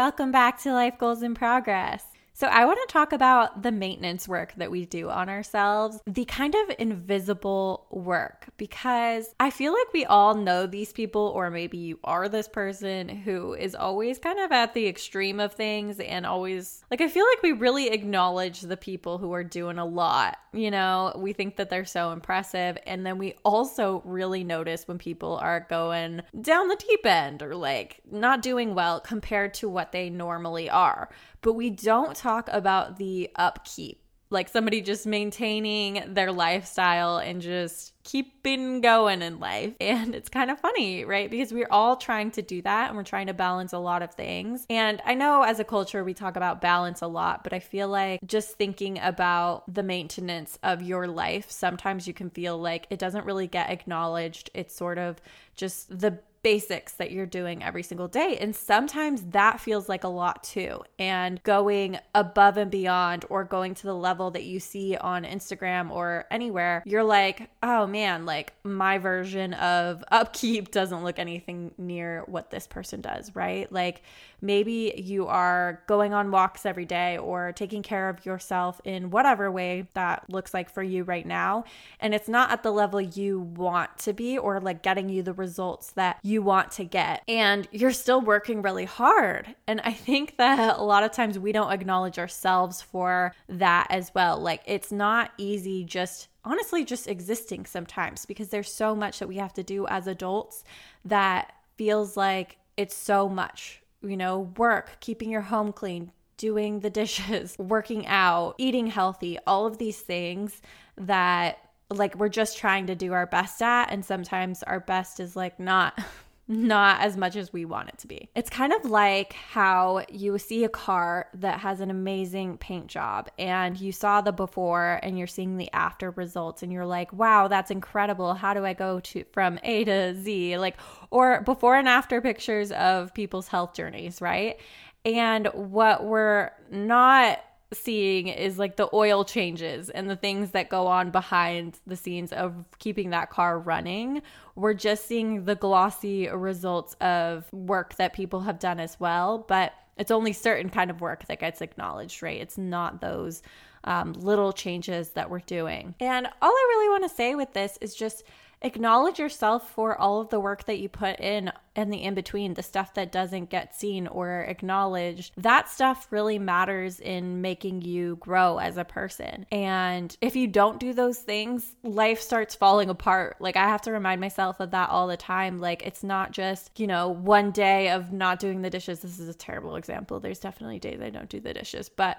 welcome back to Life Goals in Progress. So, I want to talk about the maintenance work that we do on ourselves, the kind of invisible work, because I feel like we all know these people, or maybe you are this person who is always kind of at the extreme of things and always like, I feel like we really acknowledge the people who are doing a lot. You know, we think that they're so impressive. And then we also really notice when people are going down the deep end or like not doing well compared to what they normally are but we don't talk about the upkeep like somebody just maintaining their lifestyle and just keeping going in life. And it's kind of funny, right? Because we're all trying to do that and we're trying to balance a lot of things. And I know as a culture, we talk about balance a lot, but I feel like just thinking about the maintenance of your life, sometimes you can feel like it doesn't really get acknowledged. It's sort of just the basics that you're doing every single day. And sometimes that feels like a lot too. And going above and beyond or going to the level that you see on Instagram or anywhere, you're like, oh man, like my version of upkeep doesn't look anything near what this person does, right? Like maybe you are going on walks every day or taking care of yourself in whatever way that looks like for you right now. And it's not at the level you want to be or like getting you the results that you want to get. And you're still working really hard. And I think that a lot of times we don't acknowledge ourselves for that as well. Like it's not easy just honestly just existing sometimes because there's so much that we have to do as adults that feels like it's so much. You know, work, keeping your home clean, doing the dishes, working out, eating healthy, all of these things that like we're just trying to do our best at and sometimes our best is like not not as much as we want it to be. It's kind of like how you see a car that has an amazing paint job and you saw the before and you're seeing the after results and you're like, "Wow, that's incredible. How do I go to from A to Z?" Like or before and after pictures of people's health journeys, right? And what we're not seeing is like the oil changes and the things that go on behind the scenes of keeping that car running. We're just seeing the glossy results of work that people have done as well, but it's only certain kind of work that gets acknowledged, right? It's not those um, little changes that we're doing. And all I really want to say with this is just acknowledge yourself for all of the work that you put in and the in between, the stuff that doesn't get seen or acknowledged. That stuff really matters in making you grow as a person. And if you don't do those things, life starts falling apart. Like I have to remind myself of that all the time. Like it's not just, you know, one day of not doing the dishes. This is a terrible example. There's definitely days I don't do the dishes, but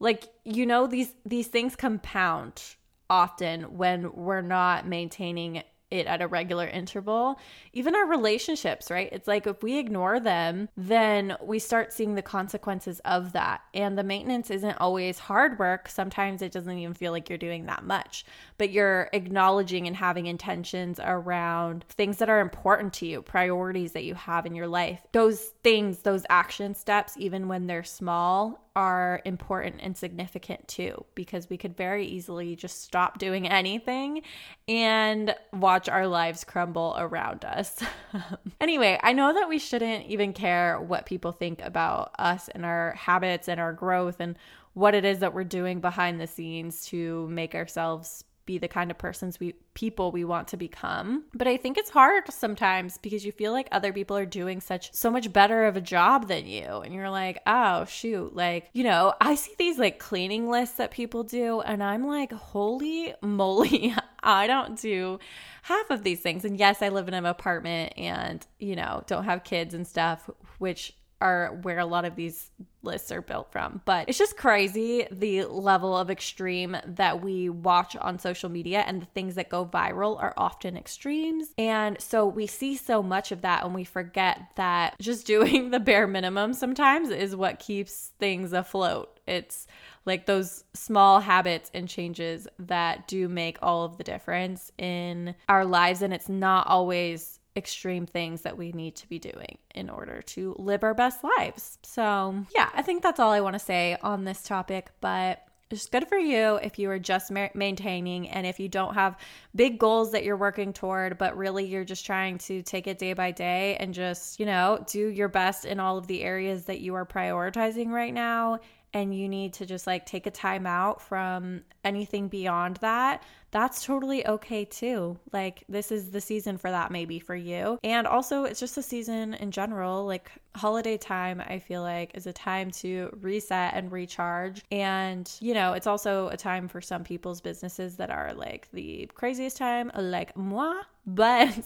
like you know these these things compound often when we're not maintaining it at a regular interval. Even our relationships, right? It's like if we ignore them, then we start seeing the consequences of that. And the maintenance isn't always hard work. Sometimes it doesn't even feel like you're doing that much, but you're acknowledging and having intentions around things that are important to you, priorities that you have in your life. Those things, those action steps, even when they're small, are important and significant too, because we could very easily just stop doing anything and watch our lives crumble around us. anyway, I know that we shouldn't even care what people think about us and our habits and our growth and what it is that we're doing behind the scenes to make ourselves be the kind of persons we people we want to become. But I think it's hard sometimes because you feel like other people are doing such so much better of a job than you and you're like, "Oh, shoot, like, you know, I see these like cleaning lists that people do and I'm like, "Holy moly, I don't do half of these things." And yes, I live in an apartment and, you know, don't have kids and stuff, which are where a lot of these lists are built from. But it's just crazy the level of extreme that we watch on social media and the things that go viral are often extremes. And so we see so much of that and we forget that just doing the bare minimum sometimes is what keeps things afloat. It's like those small habits and changes that do make all of the difference in our lives and it's not always extreme things that we need to be doing in order to live our best lives. So, yeah, I think that's all I want to say on this topic, but It's good for you if you are just ma- maintaining and if you don't have big goals that you're working toward, but really you're just trying to take it day by day and just, you know, do your best in all of the areas that you are prioritizing right now and you need to just like take a time out from anything beyond that, that's totally okay too. Like, this is the season for that, maybe for you. And also, it's just a season in general. Like, holiday time, I feel like, is a time to reset and recharge. And, you know, it's also a time for some people's businesses that are like the craziest time, like moi. But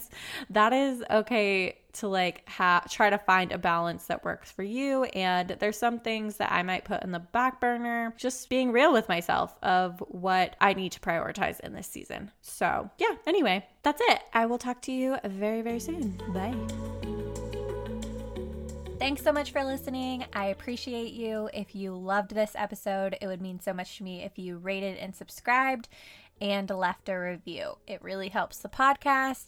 that is okay to like ha- try to find a balance that works for you and there's some things that I might put in the back burner just being real with myself of what I need to prioritize in this season. So, yeah, anyway, that's it. I will talk to you very very soon. Bye. Thanks so much for listening. I appreciate you. If you loved this episode, it would mean so much to me if you rated and subscribed and left a review. It really helps the podcast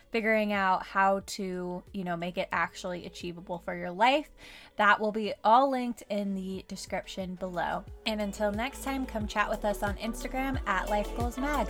figuring out how to, you know, make it actually achievable for your life. That will be all linked in the description below. And until next time, come chat with us on Instagram at Life Goals Mag.